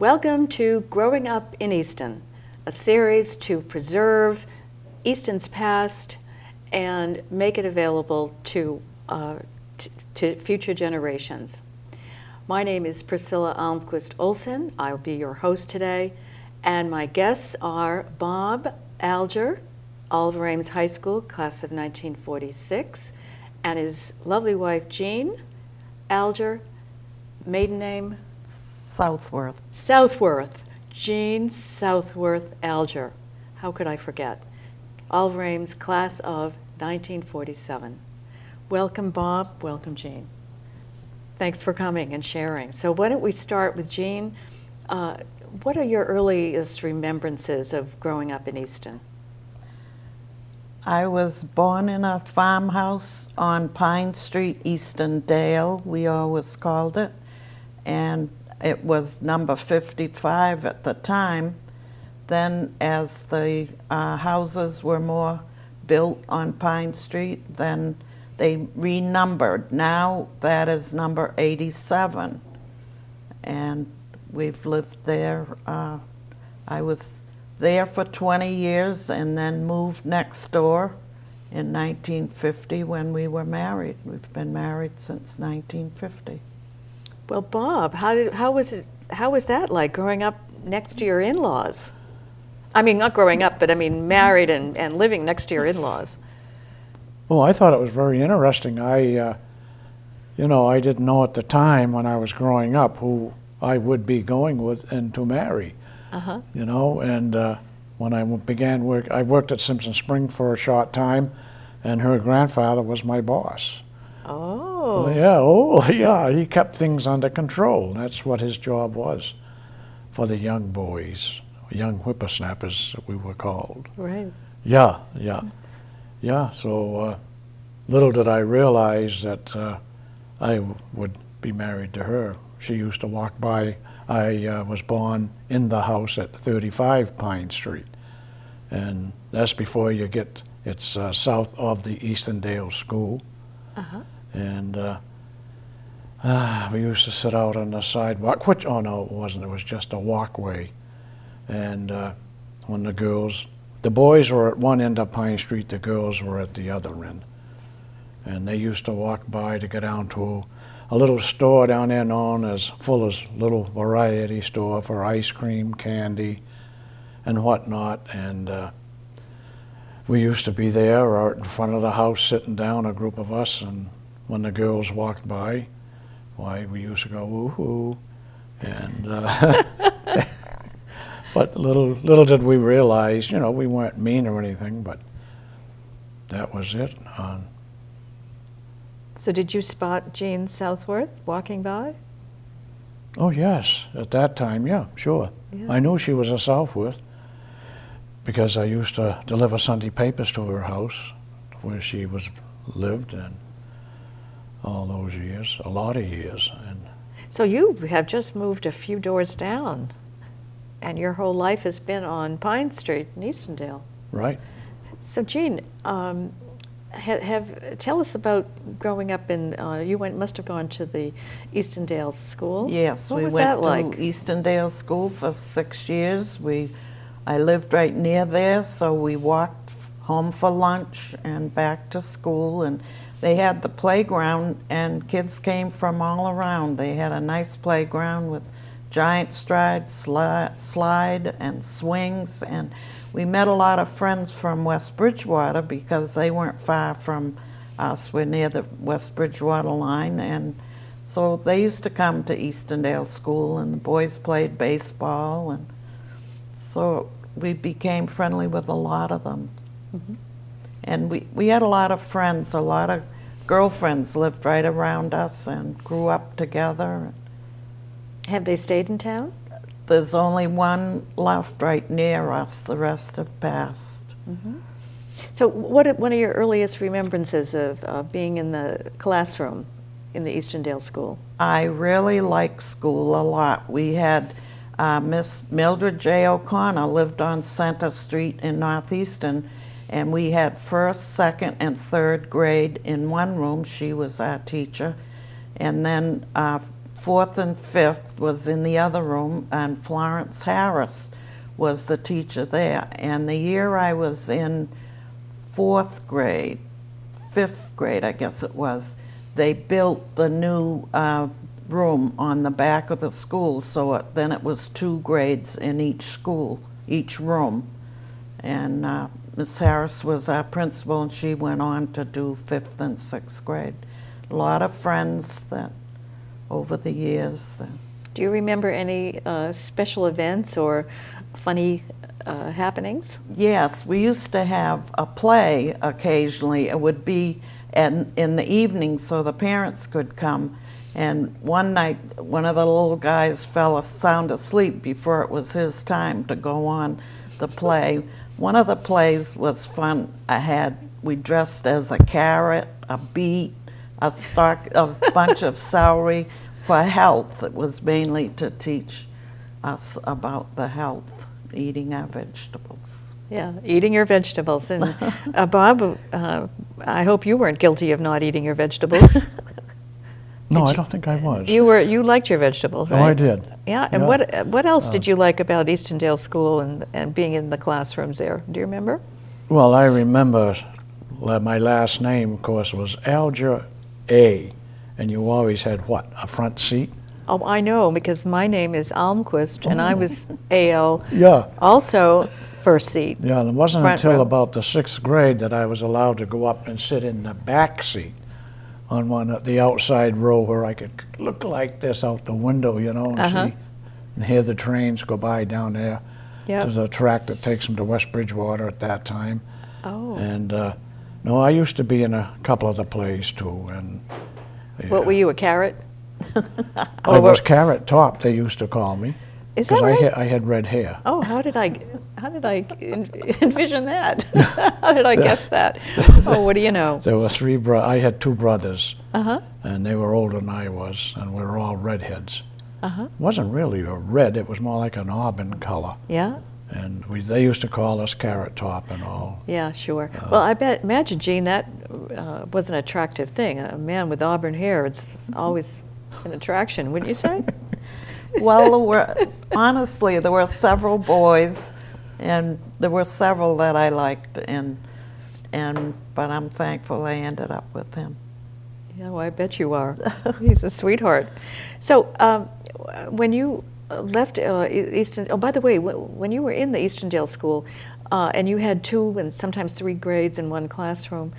Welcome to Growing Up in Easton, a series to preserve Easton's past and make it available to, uh, to future generations. My name is Priscilla Almquist Olsen. I'll be your host today, and my guests are Bob Alger, Oliver Ames High School, class of 1946, and his lovely wife Jean Alger, maiden name Southworth. Southworth, Jean Southworth Alger. How could I forget? Oliver Ames, class of 1947. Welcome, Bob. Welcome, Jean. Thanks for coming and sharing. So, why don't we start with Jean? Uh, what are your earliest remembrances of growing up in Easton? I was born in a farmhouse on Pine Street, Easton Dale, we always called it. And it was number 55 at the time. Then, as the uh, houses were more built on Pine Street, then they renumbered. Now that is number 87. And we've lived there. Uh, I was there for 20 years and then moved next door in 1950 when we were married. We've been married since 1950. Well, Bob, how did how was it? How was that like growing up next to your in-laws? I mean, not growing up, but I mean, married and, and living next to your in-laws. Well, I thought it was very interesting. I, uh, you know, I didn't know at the time when I was growing up who I would be going with and to marry. Uh-huh. You know, and uh, when I began work, I worked at Simpson Spring for a short time, and her grandfather was my boss. Oh. Yeah, oh, yeah, he kept things under control. That's what his job was for the young boys, young whippersnappers, we were called. Right. Yeah, yeah, yeah. So uh, little did I realize that uh, I w- would be married to her. She used to walk by. I uh, was born in the house at 35 Pine Street, and that's before you get. It's uh, south of the Eastondale School, Uh-huh. And uh, ah, we used to sit out on the sidewalk. Which oh no, it wasn't. It was just a walkway, and uh, when the girls, the boys were at one end of Pine Street, the girls were at the other end, and they used to walk by to get down to a little store down there known as Fuller's Little Variety Store for ice cream, candy, and whatnot, and. Uh, we used to be there or out in front of the house sitting down, a group of us, and when the girls walked by, why, we used to go woo-hoo. And, uh, but little, little did we realize, you know, we weren't mean or anything, but that was it. Um, So did you spot Jean Southworth walking by? oh, yes, at that time, yeah, sure. Yeah. I knew she was a Southworth because I used to deliver Sunday papers to her house where she was lived and all those years, a lot of years. And So you have just moved a few doors down, and your whole life has been on Pine Street in Eastondale. right, So Jean, um, have, have tell us about growing up in. Uh, you went must have gone to the Eastondale School. Yes, what we was went that to like? Eastondale School for six years. We, I lived right near there, so we walked home for lunch and back to school. And they had the playground, and kids came from all around. They had a nice playground with giant stride, sli- slide, and swings. And we met a lot of friends from West Bridgewater because they weren't far from us. We're near the West Bridgewater line, and so they used to come to Eastondale School, and the boys played baseball, and so we became friendly with a lot of them. Mm-hmm. And we, we had a lot of friends, a lot of girlfriends lived right around us and grew up together. Have they stayed in town? There's only one left right near us, the rest have passed. So, what are, one of your earliest remembrances of uh, being in the classroom in the Eastondale School? I really like school a lot. We had uh, Miss Mildred J. O'Connor lived on Center Street in North Easton, and we had first, second, and third grade in one room. She was our teacher, and then uh, fourth and fifth was in the other room, and Florence Harris was the teacher there. And the year I was in fourth grade, fifth grade, I guess it was, they built the new uh, room on the back of the school, so it, then it was two grades in each school, each room. And uh, Miss Harris was our principal, and she went on to do fifth and sixth grade. A lot of friends that, over the years, that Do you remember any uh, special events or funny uh, happenings? Yes, we used to have a play occasionally. It would be in, in the evening so the parents could come. And one night, one of the little guys fell sound asleep before it was his time to go on the play. One of the plays was fun. I had, we dressed as a carrot, a beet, a stalk, a bunch of celery for health. It was mainly to teach us about the health, eating our vegetables. Yeah, eating your vegetables. And uh, Bob, uh, I hope you weren't guilty of not eating your vegetables. No, Did I don't think I was. you were you liked your vegetables, right? Oh. I did. Yeah, and Yeah. what uh, what else Uh, did you like about Eastondale School and, and being in the classrooms there? Do you remember? Well, I remember my last name, of course, was Alger A. And you always had what? A front seat? Oh, I know because my name is Almquist and I was AL, Yeah. also first seat. Yeah, and it wasn't until row. about the sixth grade that I was allowed to go up and sit in the back seat on one of the outside row where I could look like this out the window, you know, and Uh-huh. see and hear the trains go by down there. Yep. There's a track that takes them to West Bridgewater at that time. Oh, And uh, no, I used to be in a couple of the plays too. And what were you, a carrot? I was Carrot Top. They used to call me Is that because I right? had I had red hair. Oh, how did I, how did I en- envision that? how did I guess that? Oh, what do you know? There were three bro. I had two brothers, Uh huh. and they were older than I was, and we were all redheads. Uh huh. wasn't really a red, it was more like an auburn color. Yeah. And we, they used to call us Carrot Top and all. Yeah, sure. well, I bet, imagine, Jean, that uh, was an attractive thing. A man with auburn hair, it's always an attraction, wouldn't you say? Well, there were, honestly, there were several boys, and there were several that I liked, and and but I'm thankful I ended up with him. Yeah, well, I bet you are. He's a sweetheart. So, um, when you left uh, E- Easton, oh, by the way, when you were in the Eastondale School, uh, and you had two and sometimes three grades in one classroom,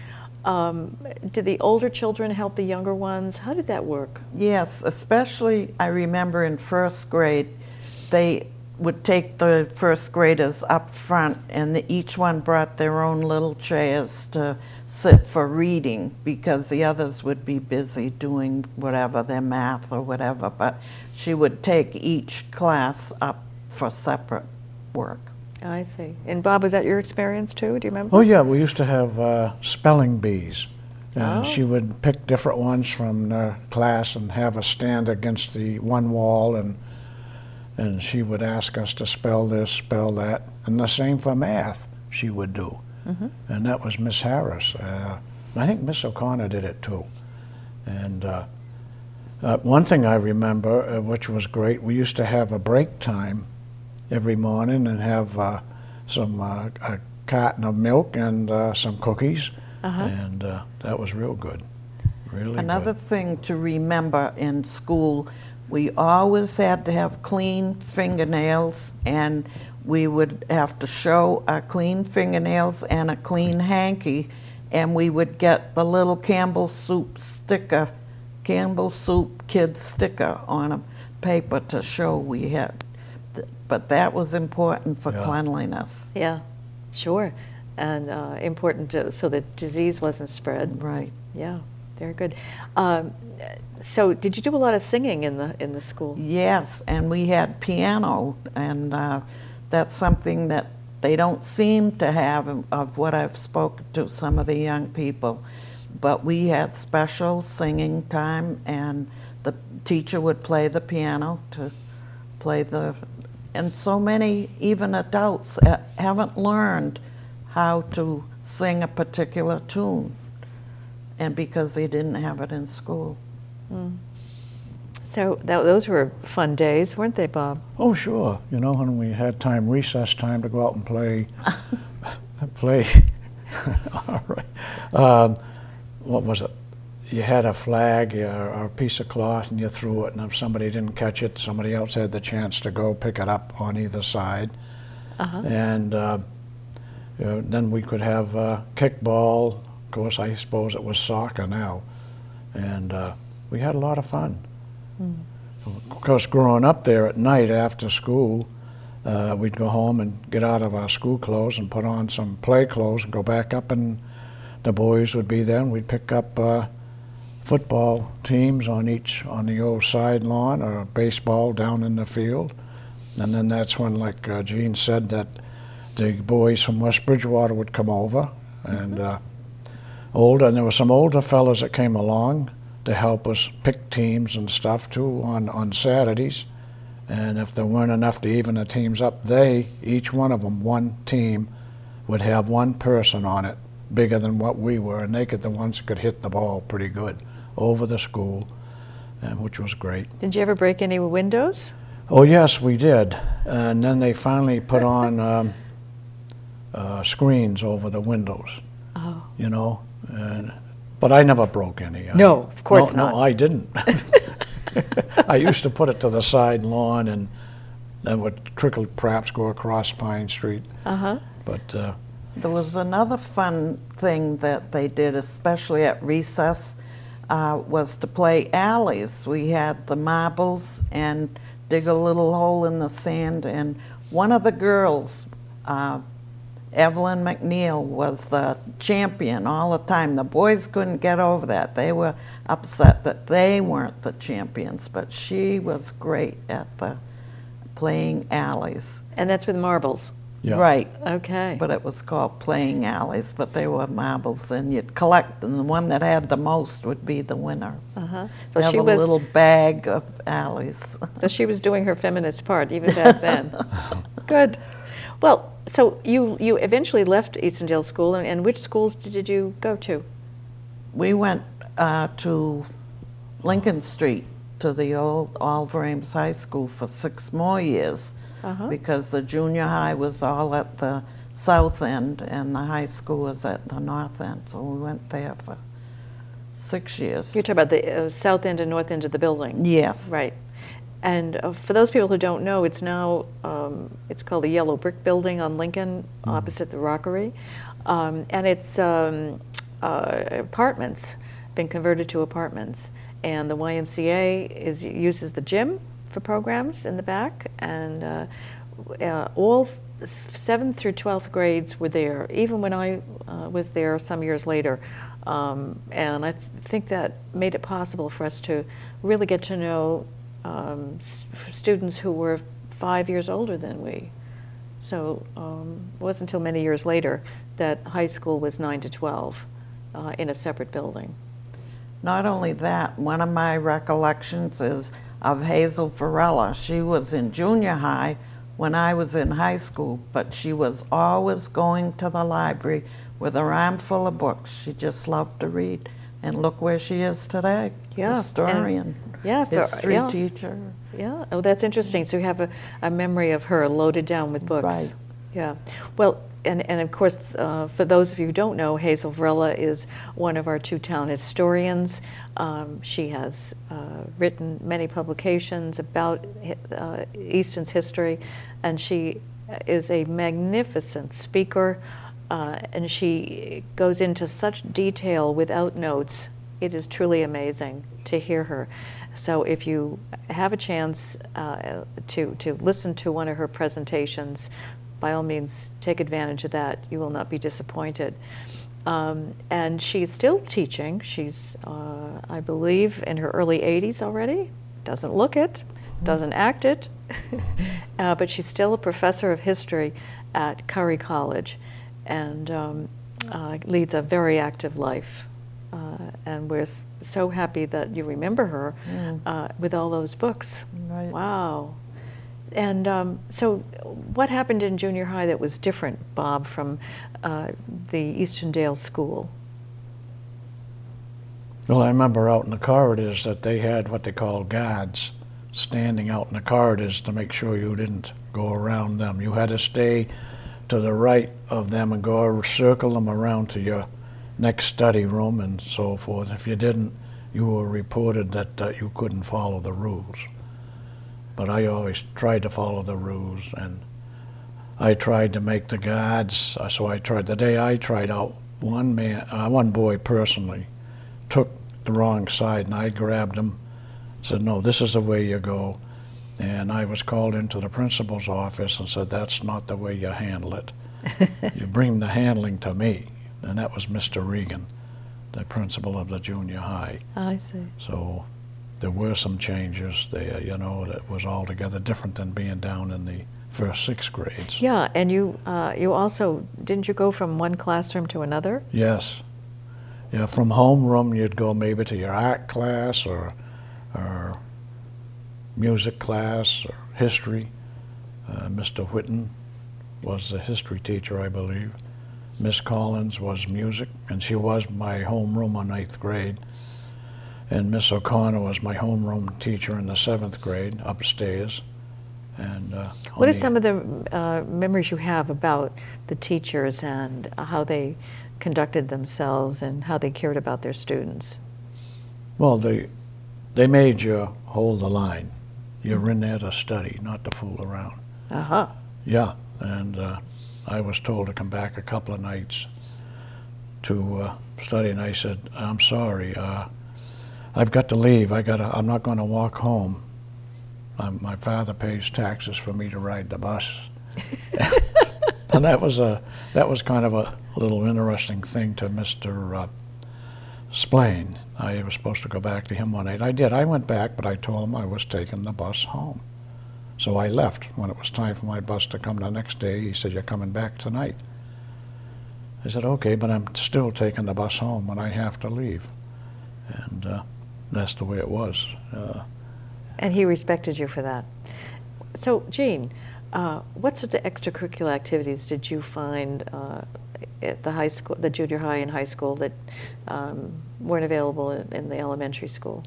um, did the older children help the younger ones? How did that work? Yes, especially I remember in first grade, they would take the first graders up front, and the, each one brought their own little chairs to sit for reading because the others would be busy doing whatever their math or whatever. But she would take each class up for separate work. I see. And Bob, was that your experience too? Do you remember? Oh, yeah, we used to have uh, spelling bees. And Oh. she would pick different ones from the class and have us stand against the one wall, and, and she would ask us to spell this, spell that. And the same for math, she would do. Mm-hmm. And that was Miss Harris. Uh, I think Miss O'Connor did it too. And uh, uh, one thing I remember, uh, which was great, we used to have a break time every morning and have uh, some uh, a carton of milk and uh, some cookies, Uh-huh. and uh, that was real good. Really Another good. thing to remember in school, we always had to have clean fingernails, and we would have to show our clean fingernails and a clean hanky, and we would get the little Campbell soup sticker, Campbell soup kid sticker on a paper to show we had. But that was important for Yeah. cleanliness. Yeah, sure. And uh, important to, so that disease wasn't spread. Right. Yeah, very good. Um, so, did you do a lot of singing in the in the school? Yes, and we had piano, and uh, that's something that they don't seem to have of- of what I've spoken to some of the young people. But we had special singing time, and the teacher would play the piano to play the. And so many, even adults, uh, haven't learned how to sing a particular tune, and because they didn't have it in school. So tho- those were fun days, weren't they, Bob? Oh, sure. You know, when we had time, recess time to go out and play, play. All right. Um, what was it? You had a flag or, or a piece of cloth and you threw it, and if somebody didn't catch it, somebody else had the chance to go pick it up on either side. Uh-huh. And uh, you know, then we could have uh, kickball. Of course, I suppose it was soccer now. And uh, we had a lot of fun. Of course, growing up there at night after school, uh, we'd go home and get out of our school clothes and put on some play clothes and go back up, and the boys would be there, and we'd pick up uh, football teams on each on the old side lawn or baseball down in the field. And then that's when, like uh, Jean said, that the boys from West Bridgewater would come over, and uh, older, and there were some older fellas that came along to help us pick teams and stuff too on, on Saturdays. And if there weren't enough to even the teams up, they, each one of them, one team, would have one person on it bigger than what we were, and they could the ones that could hit the ball pretty good over the school, and which was great. Did you ever break any windows? Oh yes, we did, and then they finally put on um, uh, screens over the windows. Oh. You know, and but I never broke any. I- No, of course no, not. No, I didn't. I used to put it to the side lawn, and then would trickle perhaps go across Pine Street. Uh-huh. But uh, There was another fun thing that they did, especially at recess, uh, was to play alleys. We had the marbles and dig a little hole in the sand, and one of the girls, uh, Evelyn McNeil, was the champion all the time. The boys couldn't get over that. They were upset that they weren't the champions, but she was great at the playing alleys. And that's with marbles. Yeah. Right. Okay. But it was called playing alleys, but they were marbles, and you'd collect, and the one that had the most would be the winner. uh-huh. So So have she a was little bag of alleys. so she was doing her feminist part even back then. Good. Well, so you you eventually left Eastondale School, and, and which schools did you go to? we went uh, to Lincoln Street to the old Oliver Ames High School for six more years Uh-huh. because the junior high was all at the south end and the high school was at the north end. So we went there for six years. You're talking about the uh, south end and north end of the building. yes. Right. And uh, for those people who don't know, it's now, um, it's called the Yellow Brick Building on Lincoln, opposite the Rockery. Um, and it's um, uh, apartments, been converted to apartments. And the YMCA is, uses the gym for programs in the back. And uh, uh, all seventh through 12th grades were there, even when I uh, was there some years later. Um, and I th- think that made it possible for us to really get to know um, students who were five years older than we. So um, it wasn't until many years later that high school was 9 to 12 uh, in a separate building. Not only that, one of my recollections is of Hazel Varela. She was in junior high when I was in high school, but she was always going to the library with her arm full of books. She just loved to read. And look where she is today. Yeah, and- Historian, yeah, for- history yeah. teacher. Yeah, oh, that's interesting. So you have a, a memory of her loaded down with books. Right. Yeah. Well, and, and of course, uh, for those of you who don't know, Hazel Varela is one of our two town historians. Um, she has uh, written many publications about uh, Easton's history, and she is a magnificent speaker, uh, and she goes into such detail without notes. It is truly amazing to hear her. So if you have a chance uh, to, to listen to one of her presentations, by all means, take advantage of that. You will not be disappointed. Um, and she's still teaching. She's, uh, I believe, in her early 80s already. Doesn't look it, doesn't act it, uh, but she's still a professor of history at Curry College and um, uh, leads a very active life. Uh, and we're so happy that you remember her Mm. uh, with all those books. Right. Wow. And um, so, what happened in junior high that was different, Bob, from uh, the Eastondale School? Well, I remember out in the corridors that they had what they called guards standing out in the corridors to make sure you didn't go around them. You had to stay to the right of them and go circle them around to your next study room and so forth. If you didn't, you were reported that uh, you couldn't follow the rules. But I always tried to follow the rules and I tried to make the guards. uh, So I tried the day I tried out. One man, uh, one boy personally, took the wrong side, and I grabbed him. Said, "No, this is the way you go." And I was called into the principal's office and said, "That's not the way you handle it. you bring the handling to me." And that was Mr. Regan, the principal of the junior high. I see. So there were some changes there, you know, that was altogether different than being down in the first six grades. Yeah, and you, uh, you also, didn't you go from one classroom to another? Yes. Yeah, from homeroom, you'd go maybe to your art class or, or music class or history. Uh, Mr. Whitten was the history teacher, I believe. Miss Collins was music, and she was my homeroom on eighth grade. And Miss O'Connor was my homeroom teacher in the seventh grade upstairs. And uh, What are some of the uh, memories you have about the teachers and how they conducted themselves and how they cared about their students? Well, they they made you hold the line. You're in there to study, not to fool around. Uh huh. Yeah, and uh, I was told to come back a couple of nights to uh, study, and I said, "I'm sorry, uh, I've got to leave. I got. I'm not going to walk home. Um, my father pays taxes for me to ride the bus." and that was a that was kind of a little interesting thing to Mr. Uh, Splain. I was supposed to go back to him one night. I did. I went back, but I told him I was taking the bus home. So I left. When it was time for my bus to come the next day, he said, You're coming back tonight. I said, Okay, but I'm still taking the bus home when I have to leave. And uh, that's the way it was. Uh, And he respected you for that. So, Jean, uh, what sorts of extracurricular activities did you find uh, at the high school, the junior high and high school that um, weren't available in, in the elementary school?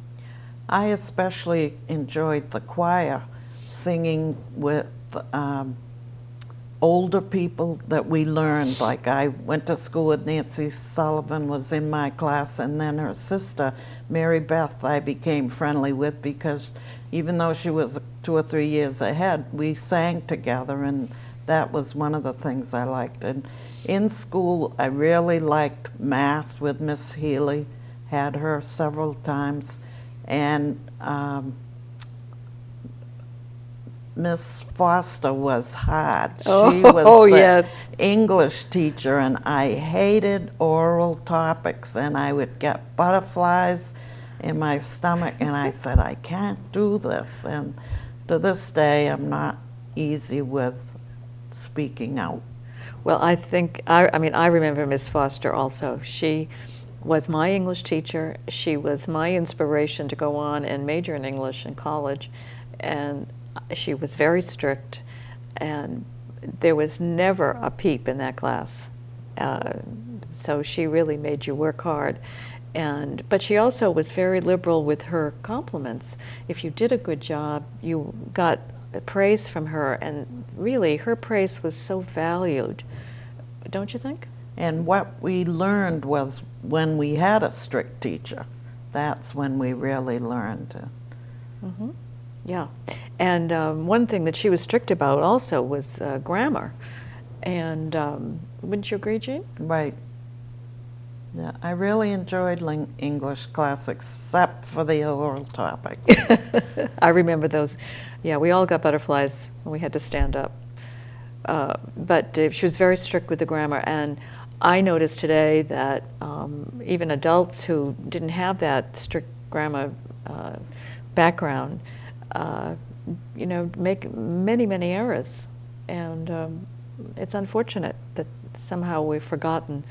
I especially enjoyed the choir, singing with um, older people that we learned. Like I went to school with Nancy Sullivan, was in my class, and then her sister, Mary Beth, I became friendly with because even though she was two or three years ahead, we sang together, and that was one of the things I liked. And in school, I really liked math with Miss Healy, had her several times, and um, Miss Foster was hard. Oh, she Oh, was the yes. English teacher, and I hated oral topics, and I would get butterflies in my stomach, and I said, I can't do this. And to this day, I'm not easy with speaking out. Well, I think, I, I mean, I remember Miss Foster also. She was my English teacher. She was my inspiration to go on and major in English in college. And she was very strict, and there was never a peep in that class. Uh, so she really made you work hard. And, but she also was very liberal with her compliments. If you did a good job, you got praise from her, and really, her praise was so valued, don't you think? And what we learned was when we had a strict teacher, that's when we really learned. to- Yeah. And um, one thing that she was strict about also was uh, grammar. And um, wouldn't you agree, Jean? Right. Yeah, I really enjoyed ling- English class except for the oral topics. I remember those. Yeah, we all got butterflies when we had to stand up. Uh, but uh, she was very strict with the grammar. And I noticed today that um, even adults who didn't have that strict grammar uh, background, uh, you know, make many, many errors. And um, it's unfortunate that somehow we've forgotten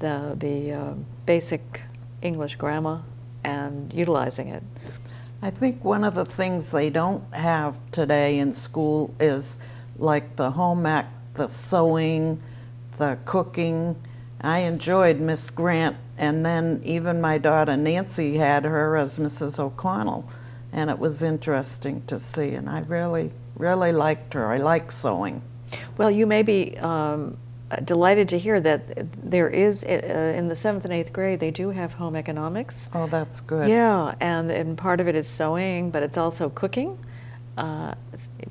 the, the uh, basic English grammar and utilizing it. I think one of the things they don't have today in school is like the home ec, the sewing, the cooking. I enjoyed Miss Grant And then even my daughter Nancy had her as Mrs. O'Connell, and it was interesting to see. And I really, really liked her. I like sewing. Well, you may be um, delighted to hear that there is, uh, in the seventh and eighth grade, they do have home economics. Oh, that's good. Yeah, and, and part of it is sewing, but it's also cooking. Uh,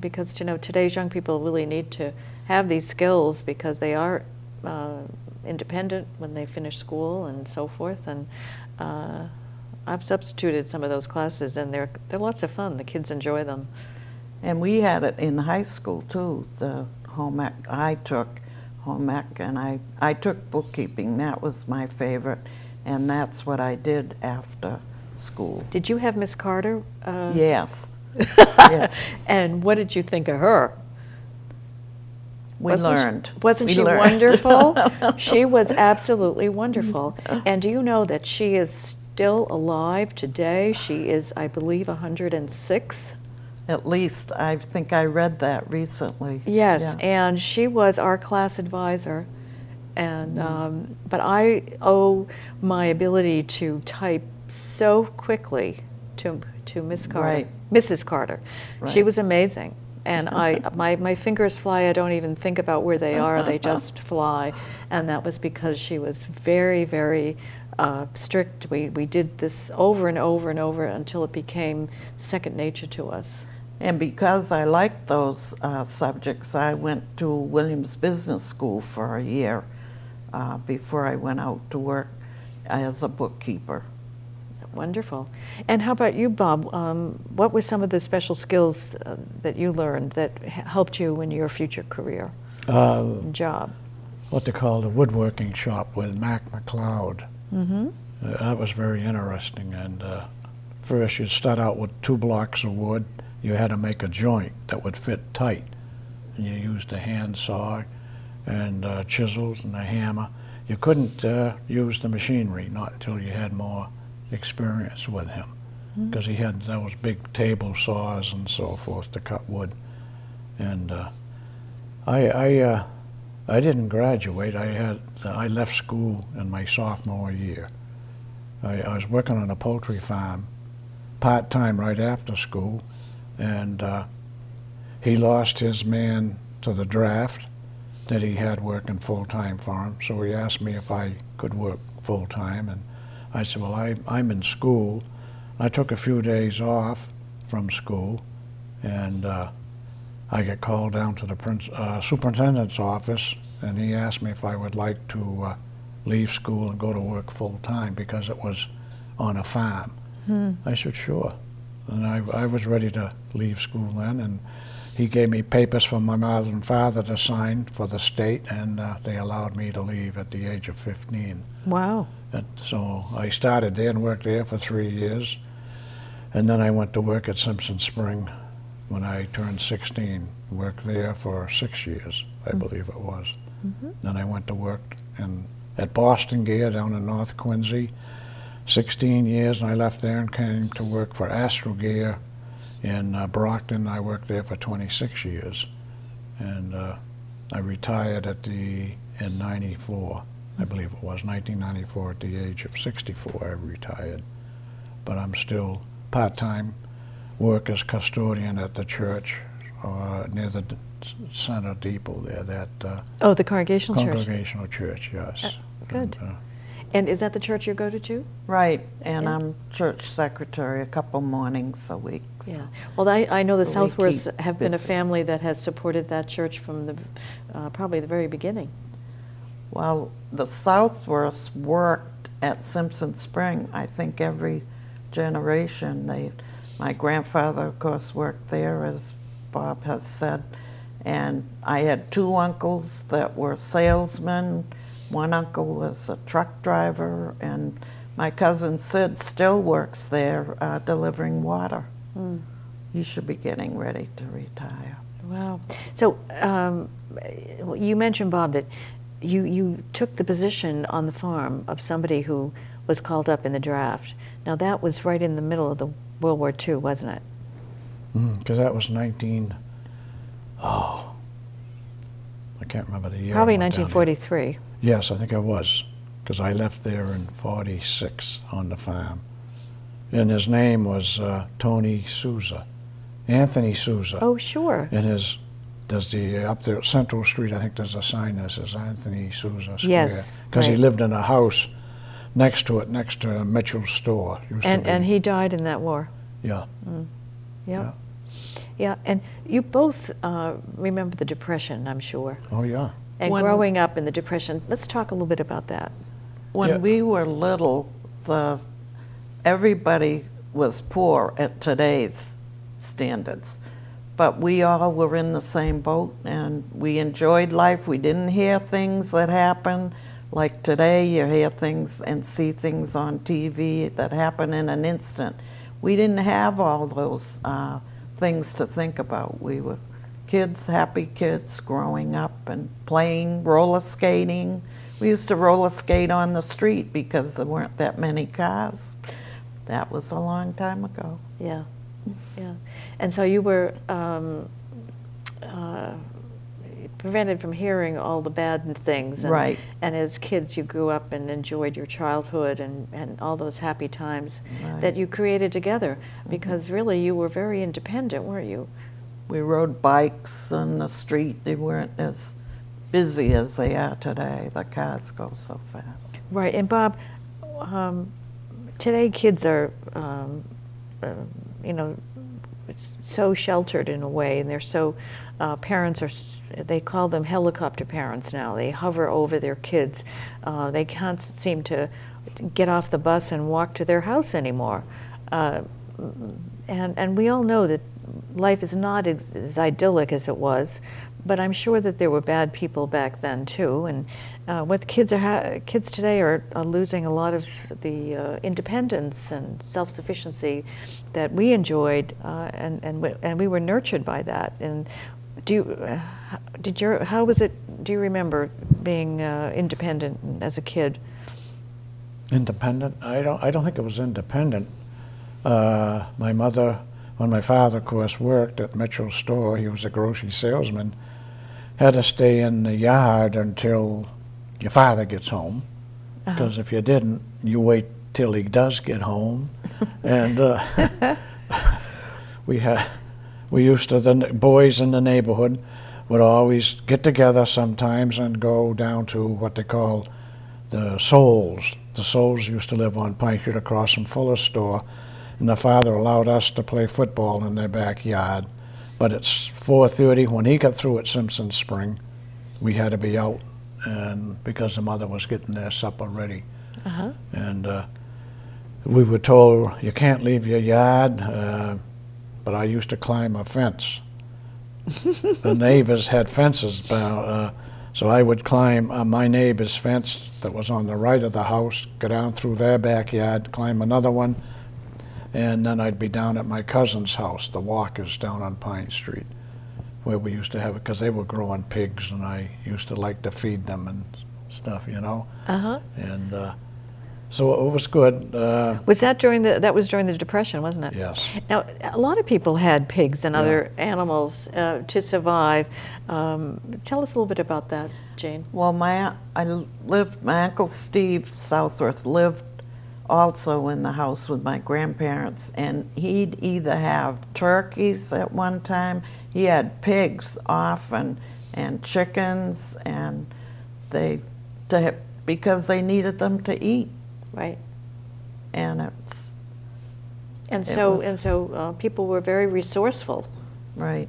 because, you know, today's young people really need to have these skills because they are uh, independent when they finish school and so forth. And uh, I've substituted some of those classes, and they're, they're lots of fun. The kids enjoy them. And we had it in high school too, the home ec. I took home ec and I, I took bookkeeping. That was my favorite. And that's what I did after school. Did you have Miss Carter? Uh, Yes. yes. And what did you think of her? We Wasn't she- learned. Wasn't We she learned. wonderful? she was absolutely wonderful. And do you know that she is still alive today? She is, I believe, 106. At least I think I read that recently. Yes, Yeah. and she was our class advisor. And Mm. um, but I owe my ability to type so quickly to to Miss Carter, Right. Mrs. Carter. She was amazing. And I, my, my fingers fly. I don't even think about where they are. They just fly. And that was because she was very, very uh, strict. We, we did this over and over and over until it became second nature to us. And because I liked those uh, subjects, I went to Williams Business School for a year uh, before I went out to work as a bookkeeper. Wonderful. And how about you, Bob? Um, what were some of the special skills uh, that you learned that helped you in your future career Uh, job? what they call the woodworking shop with Mac McLeod. Mm-hmm. Uh, that was very interesting. And uh, first, you'd start out with two blocks of wood. You had to make a joint that would fit tight. And you used a hand saw and uh, chisels and a hammer. You couldn't uh, use the machinery not until you had more experience with him, because he had those big table saws and so forth to cut wood. And uh, I, I, uh, I didn't graduate. I had I left school in my sophomore year. I, I was working on a poultry farm, part time right after school, and uh, he lost his man to the draft that he had working full time for him. So he asked me if I could work full time, and I said, "Well, I, I'm in school." I took a few days off from school, and uh, I get called down to the prince, uh, superintendent's office, and he asked me if I would like to uh, leave school and go to work full time because it was on a farm. I said, sure. And I, I was ready to leave school then, and he gave me papers from my mother and father to sign for the state, and uh, they allowed me to leave at the age of 15. Wow. And so I started there and worked there for three years. And then I went to work at Simpson Spring when I turned 16. Worked there for six years, I believe it was. Then I went to work in, at Boston Gear down in North Quincy, 16 years, and I left there and came to work for Astro Gear in uh, Brockton. I worked there for 26 years. And uh, I retired at the, in 94. I believe it was 1994 at the age of 64 I retired. But I'm still part-time work as custodian at the church uh, near the center depot there, that uh, Oh, the Congregational Church. congregational church, yes. Uh, good. And, uh, And is that the church you go to too? Right, and Yeah. I'm church secretary a couple mornings a week. so- Yeah. Well, I, I know the So we Southworths have been a family that has supported that church from the uh, probably the very beginning. Well, the Southworths worked at Simpson Spring, I think every generation. They, my grandfather, of course, worked there, as Bob has said. And I had two uncles that were salesmen. One uncle was a truck driver, and my cousin Sid still works there uh, delivering water. Hmm. He should be getting ready to retire. Wow. So um, you mentioned, Bob, that you, you took the position on the farm of somebody who was called up in the draft. Now, that was right in the middle of the World War II, wasn't it? Because that was 19, oh, I can't remember the year. Probably went down there. 1943. Yes, I think I was. because I left there in 46 on the farm. And his name was uh, Tony Souza, Anthony Souza. Oh, sure. And his, does the, up there at Central Street, I think there's a sign that says Anthony Souza Square. Yes, Because he lived in a house next to it, next to Mitchell's store. And, and he died in that war. Yeah, Yeah. Yeah, and you both uh, remember the Depression, I'm sure. oh, yeah. And When- growing up in the Depression, let's talk a little bit about that. When Yeah. we were little, the, everybody was poor at today's standards. But we all were in the same boat and we enjoyed life. We didn't hear things that happen. Like today, you hear things and see things on TV that happen in an instant. We didn't have all those uh, things to think about. We were kids, happy kids growing up and playing roller skating. We used to roller skate on the street because there weren't that many cars. That was a long time ago. Yeah, yeah. And so you were um, uh, prevented from hearing all the bad things. And, Right. And as kids, you grew up and enjoyed your childhood and, and all those happy times that you created together because really you were very independent, weren't you? We rode bikes on the street. They weren't as busy as they are today. The cars go so fast. Right. And Bob, um, today kids are, um, uh, you know, so sheltered in a way, and they're so, uh, parents are, they call them helicopter parents now. They hover over their kids. Uh, they can't seem to get off the bus and walk to their house anymore. Uh, and, and we all know that life is not as, idyllic as it was, but I'm sure that there were bad people back then too. And uh, what kids are kids today are, are losing a lot of the uh, independence and self-sufficiency that we enjoyed, uh, and and we, and we were nurtured by that. And do you, uh, did your how was it? Do you remember being uh, independent as a kid? Independent? I don't. I don't think it was independent. Uh, my mother, when my father, of course, worked at Mitchell's store, he was a grocery salesman. Had to stay in the yard until your father gets home, because if you didn't, you wait till he does get home. and uh, we had, we used to the boys in the neighborhood would always get together sometimes and go down to what they call the Souls. The Souls used to live on Pine Street across from Fuller's store, and the father allowed us to play football in their backyard. But it's 4:30 when he got through at Simpson Spring. We had to be out, and because the mother was getting their supper ready, Uh-huh. and uh, we were told you can't leave your yard. Uh, but I used to climb a fence. the neighbors had fences, about, uh, so I would climb uh, my neighbor's fence that was on the right of the house, go down through their backyard, climb another one, and then I'd be down at my cousin's house, the Walkers down on Pine Street, where we used to have it because they were growing pigs, and I used to like to feed them and stuff, you know. Uh huh. And uh, so it was good. Uh, Was that during the that was during the depression, wasn't it? yes. Now, a lot of people had pigs and other animals uh, to survive. Um, tell us a little bit about that, Jane. Well, my I lived. My uncle Steve Southworth lived also in the house with my grandparents, and he'd either have turkeys at one time. He had pigs often, and chickens, and they to because they needed them to eat, Right. and it's And It so was- and so uh, people were very resourceful. right.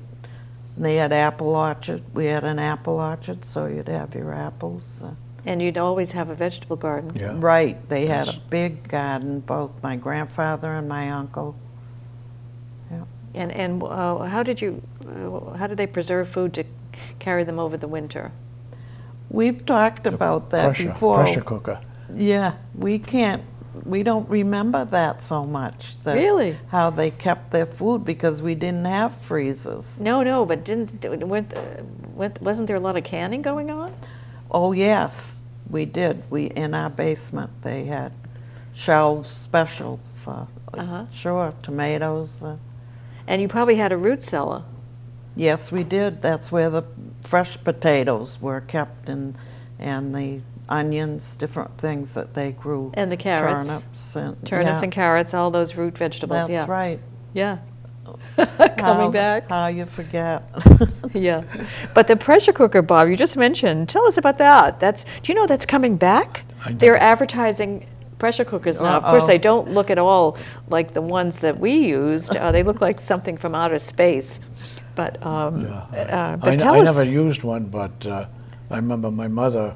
And they had apple orchard. We had an apple orchard, so you'd have your apples. Uh, And you'd always have a vegetable garden. Yeah. Right, they had a big garden, both my grandfather and my uncle. Yeah. And and uh, how did you uh, how did they preserve food to carry them over the winter? We've talked about that pressure, before. Pressure cooker. Yeah, we can't, we don't remember that so much. that- Really? How they kept their food because we didn't have freezers. No, no, but didn't weren't, uh, weren't- wasn't there a lot of canning going on? Oh, yes, we did. We, in our basement, they had shelves special for, Uh-huh. sure, tomatoes. uh, And you probably had a root cellar. Yes, we did. That's where the fresh potatoes were kept and, and the onions, different things that they grew. And the carrots. Turnips and. Turnips yeah, and carrots, all those root vegetables, yeah. That's right. Yeah. How- Coming back. How you forget. Yeah. But the pressure cooker, Bob, you just mentioned, tell us about that. That's, do you know that's coming back? I They're advertising pressure cookers now. Of course, they don't look at all like the ones that we used. Uh, They look like something from outer space. But, um, Yeah, I- uh, I, but n- tell I us. never used one, but uh, I remember my mother,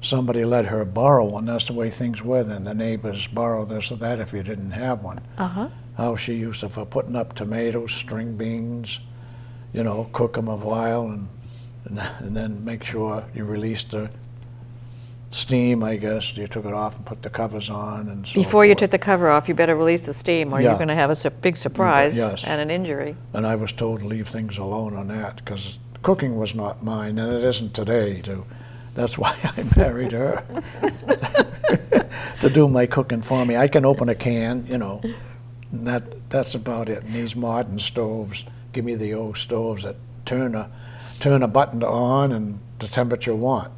somebody let her borrow one. That's the way things were then. The neighbors borrow this or that if you didn't have one. Uh-huh. How she used to, for putting up tomatoes, string beans, you know, cook them a while and, and, and then make sure you release the steam, I guess. You took it off and put the covers on and so Before you forth. took the cover off, you better release the steam or you're going to have a su- big surprise yes. and an injury. And I was told to leave things alone on that because cooking was not mine, and it isn't today. To, that's why I married her to do my cooking for me. I can open a can, you know. And that that's about it. And these modern stoves give me the old stoves that turn a turn a button to on and the temperature want.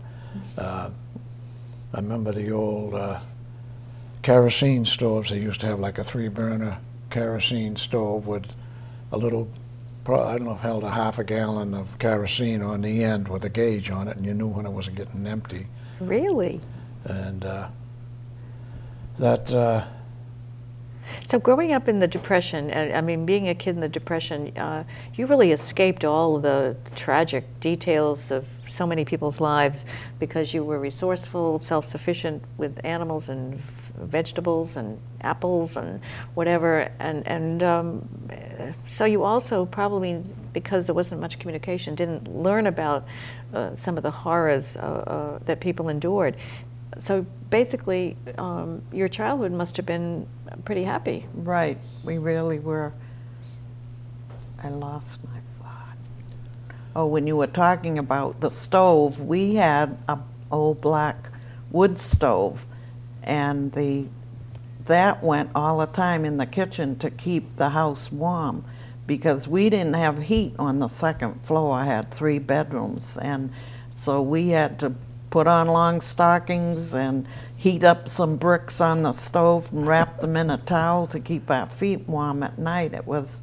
Uh, I remember the old uh, kerosene stoves. They used to have like a three burner kerosene stove with a little, I don't know if held a half a gallon of kerosene on the end with a gauge on it, and you knew when it was getting empty. Really? And uh, that, uh, So growing up in the Depression, I mean, being a kid in the Depression, uh, you really escaped all the tragic details of so many people's lives because you were resourceful, self-sufficient with animals and vegetables and apples and whatever. And, and um, so you also probably, because there wasn't much communication, didn't learn about uh, some of the horrors uh, uh, that people endured. So basically, um, your childhood must have been pretty happy. Right, we really were. I lost my thought. Oh, when you were talking about the stove, we had a old black wood stove, and the that went all the time in the kitchen to keep the house warm because we didn't have heat on the second floor. I had three bedrooms, and so we had to put on long stockings and heat up some bricks on the stove and wrap them in a towel to keep our feet warm at night. It was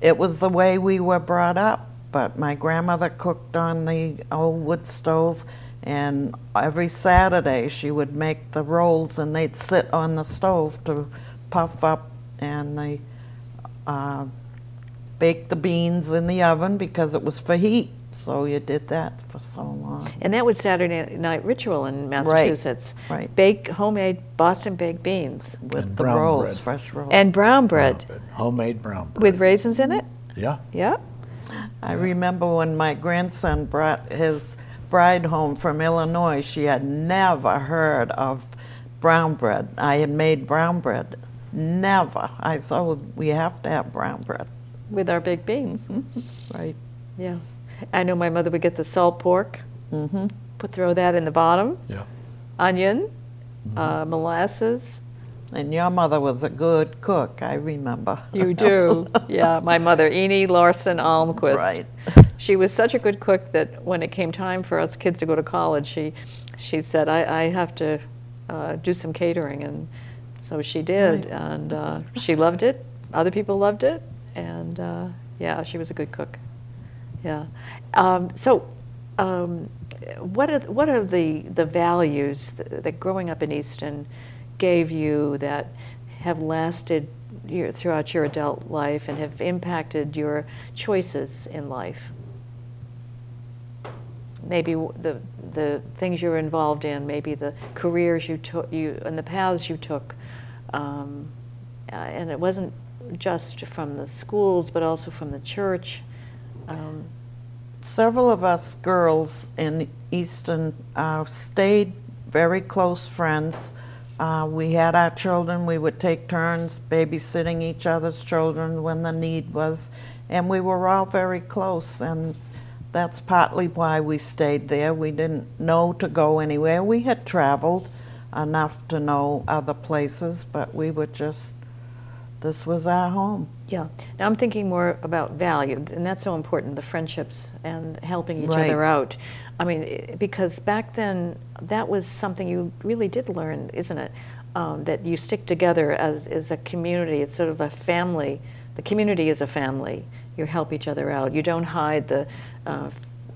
it was the way we were brought up. But my grandmother cooked on the old wood stove, and every Saturday she would make the rolls, and they'd sit on the stove to puff up, and they uh, baked the beans in the oven because it was for heat. So you did that for so long. And that was Saturday night ritual in Massachusetts. right. right. Bake homemade Boston baked beans With And the brown rolls, bread. fresh rolls. and brown bread homemade brown bread. with raisins in it. yeah. Yeah. I remember when my grandson brought his bride home from Illinois, she had never heard of brown bread. I had made brown bread. Never. I said, oh, we have to have brown bread. With our baked beans. Mm-hmm. Right. Yeah. I know my mother would get the salt pork, Mm-hmm. put throw that in the bottom, Yeah. onion, uh, molasses. And your mother was a good cook, I remember. You do. yeah, my mother, Eni Larson Almquist. Right. She was such a good cook that when it came time for us kids to go to college, she, she said, I, I have to uh, do some catering. And so she did. Right. And uh, she loved it. Other people loved it. And uh, yeah, she was a good cook. Yeah. Um, so, um, what are what are the the values that, that growing up in Easton gave you that have lasted your, throughout your adult life and have impacted your choices in life? Maybe the the things you were involved in, maybe the careers you took, you and the paths you took, um, uh, and it wasn't just from the schools, but also from the church. Um, Several of us girls in Easton uh, stayed very close friends. Uh, we had our children, we would take turns babysitting each other's children when the need was, and we were all very close, and that's partly why we stayed there. We didn't know to go anywhere. We had traveled enough to know other places, but we were just, this was our home. Yeah. Now I'm thinking more about value, and that's so important the friendships and helping each Right. other out. I mean, because back then, that was something you really did learn, isn't it? Um, that you stick together as, as a community. It's sort of a family. The community is a family. You help each other out. You don't hide the uh,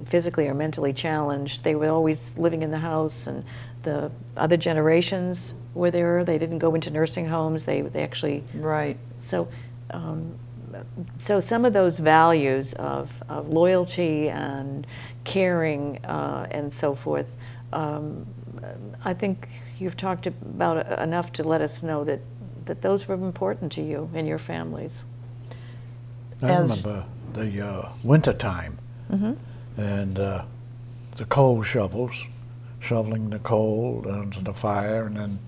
physically or mentally challenged. They were always living in the house, and the other generations were there. They didn't go into nursing homes. They, they actually Right. so, um, so some of those values of, of loyalty and caring uh, and so forth, um, I think you've talked about enough to let us know that, that those were important to you and your families. I As- remember the uh, winter time and uh, the coal shovels, shoveling the coal onto the fire, and then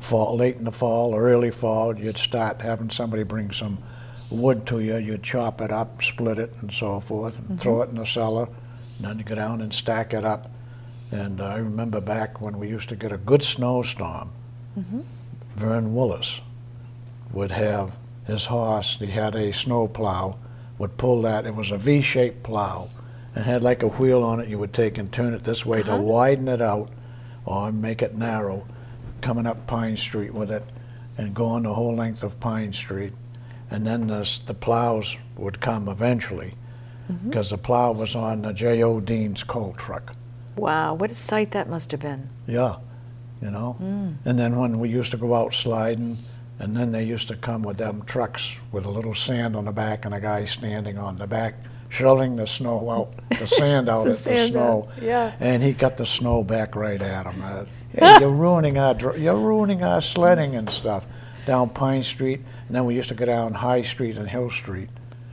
fall, late in the fall or early fall, you'd start having somebody bring some wood to you. You'd chop it up, split it, and so forth, and throw it in the cellar. And then you go down and stack it up. And I remember back when we used to get a good snowstorm, Vern Willis would have his horse, he had a snow plow, would pull that, it was a V-shaped plow, and had like a wheel on it you would take and turn it this way to Uh-huh. widen it out or make it narrow, coming up Pine Street with it and going the whole length of Pine Street. And then the, the plows would come eventually, because the plow was on the J.O. Dean's coal truck. Wow, what a sight that must have been. Yeah, you know. And then when we used to go out sliding, and then they used to come with them trucks with a little sand on the back and a guy standing on the back shoveling the snow out, the sand out The at the snow. out, yeah. And he got the snow back right at him. Uh, hey, you're ruining our dr- you're ruining our sledding and stuff down Pine Street, and then we used to go down High Street and Hill Street,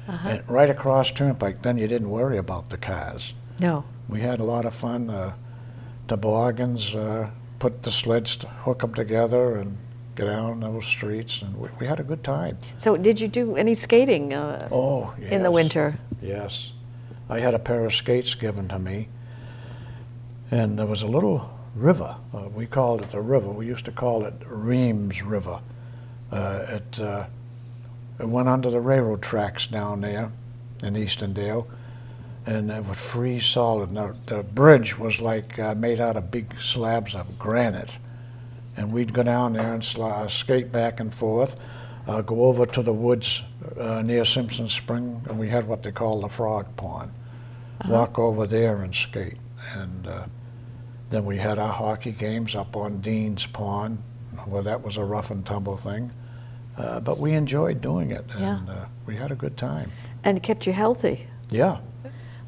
Uh-huh. and right across Turnpike. Then you didn't worry about the cars. No. We had a lot of fun. Uh, toboggans, uh, put the sleds, to hook them together, and get down those streets, and we, we had a good time. So did you do any skating uh, Oh, yes. in the winter? Yes. I had a pair of skates given to me, and there was a little river. Uh, we called it the river. We used to call it Reams River. Uh, it, uh, it went under the railroad tracks down there in Eastondale, and it would freeze solid. Now, the bridge was like uh, made out of big slabs of granite, and we'd go down there and sli- skate back and forth. Uh, go over to the woods uh, near Simpson Spring, and we had what they call the frog pond. Walk over there and skate, and uh, then we had our hockey games up on Dean's Pond, where that was a rough and tumble thing. Uh, but we enjoyed doing it, Yeah. and uh, we had a good time. And it kept you healthy. Yeah,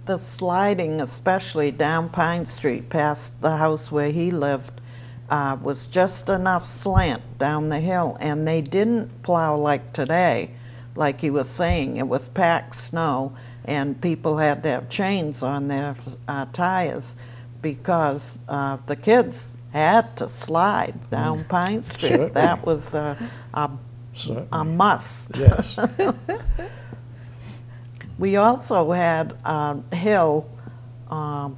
The sliding, especially down Pine Street past the house where he lived, uh, was just enough slant down the hill, and they didn't plow like today, like he was saying. It was packed snow, and people had to have chains on their uh, tires because uh, the kids had to slide down Pine Street. Certainly. That was uh, a, certainly. a must. yes. We also had a hill um,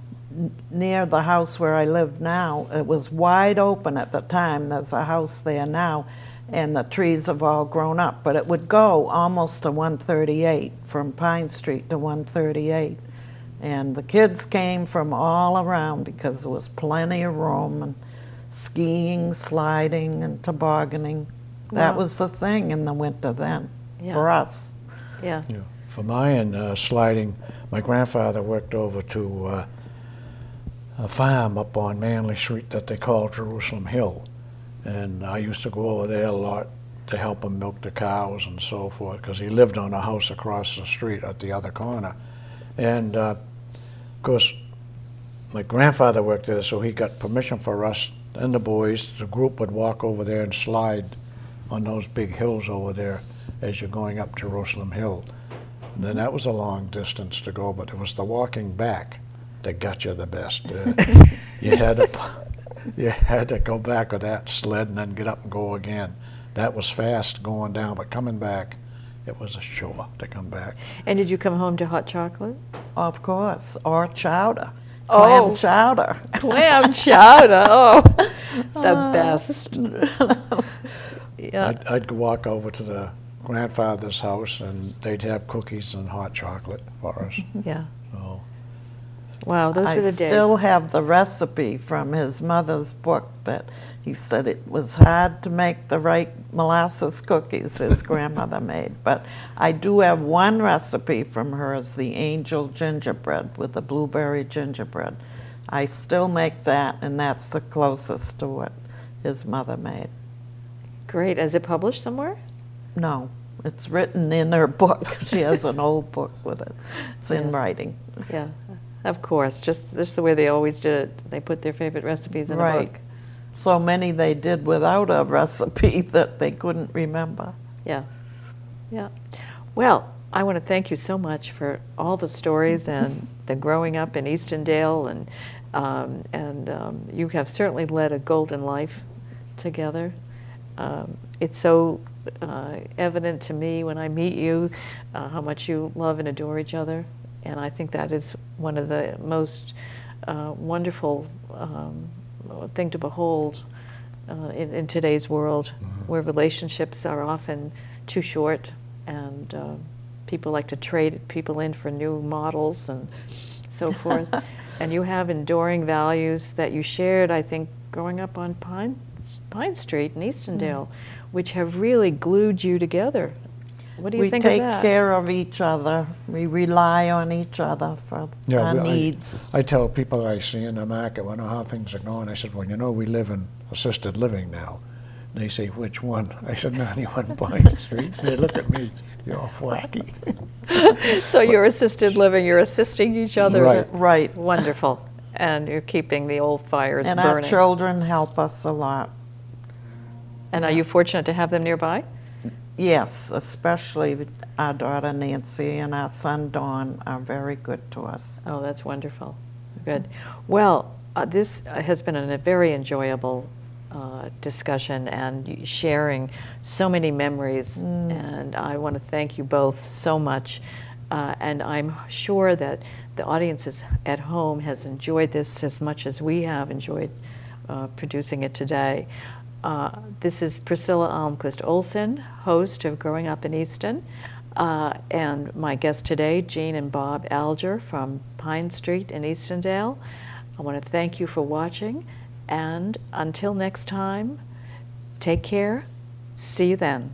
near the house where I live now. It was wide open at the time. There's a house there now, and the trees have all grown up. But it would go almost to 138 from Pine Street to 138. And the kids came from all around because there was plenty of room and skiing, sliding, and tobogganing. That Wow. was the thing in the winter then Yeah. for us. Yeah. Yeah. For mine, uh, sliding, my grandfather worked over to uh, a farm up on Manley Street that they call Jerusalem Hill. And I used to go over there a lot to help him milk the cows and so forth, because he lived on a house across the street at the other corner. And uh, of course, my grandfather worked there, so he got permission for us and the boys, the group would walk over there and slide on those big hills over there as you're going up Jerusalem Hill. And then that was a long distance to go, but it was the walking back that got you the best. Uh, you had to, you had to go back with that sled and then get up and go again. That was fast going down, but coming back, it was a chore to come back. And did you come home to hot chocolate? Of course, or chowder. Oh. Clam chowder. Clam chowder. Oh, the best. yeah. I'd, I'd walk over to the grandfather's house, and they'd have cookies and hot chocolate for us. Yeah. So, Wow, those I were the days. I still have the recipe from his mother's book that he said it was hard to make the right molasses cookies his grandmother made. But I do have one recipe from hers, the angel gingerbread with the blueberry gingerbread. I still make that, and that's the closest to what his mother made. Great. Is it published somewhere? No, it's written in her book. She has an old book with it. It's in Yeah. writing. Yeah, of course. Just just the way they always did it. They put their favorite recipes in a Right. book. So many they did without a recipe that they couldn't remember. Yeah, yeah. Well, I want to thank you so much for all the stories and the growing up in Eastondale, and um, and um, you have certainly led a golden life together. Um, it's so uh, evident to me when I meet you uh, how much you love and adore each other, and I think that is one of the most uh, wonderful um, thing to behold uh, in, in today's world, where relationships are often too short, and uh, people like to trade people in for new models and so forth. and you have enduring values that you shared, I think, growing up on Pine Pine Street in Eastondale, mm. which have really glued you together. What do you we think take of that? care of each other. We rely on each other for Yeah, our we- needs. I tell people I see in the market, when oh, how things are going, I said, well, you know, we live in assisted living now. They say, which one? I said, 91 Pine Street. They look at me, you're all wacky. so you're assisted living, you're assisting each other. Right. Right. Wonderful. And you're keeping the old fires and our burning. children help us a lot. And are you fortunate to have them nearby? Yes, especially our daughter Nancy and our son Don are very good to us. Oh, that's wonderful. Good. Well, uh, this has been a very enjoyable uh, discussion and sharing so many memories. And I want to thank you both so much. Uh, and I'm sure that the audiences at home has enjoyed this as much as we have enjoyed uh, producing it today. Uh, this is Priscilla Almquist Olsen, host of Growing Up in Easton. Uh, and my guest today, Jean and Bob Alger from Pine Street in Eastondale. I want to thank you for watching, and until next time, take care. See you then.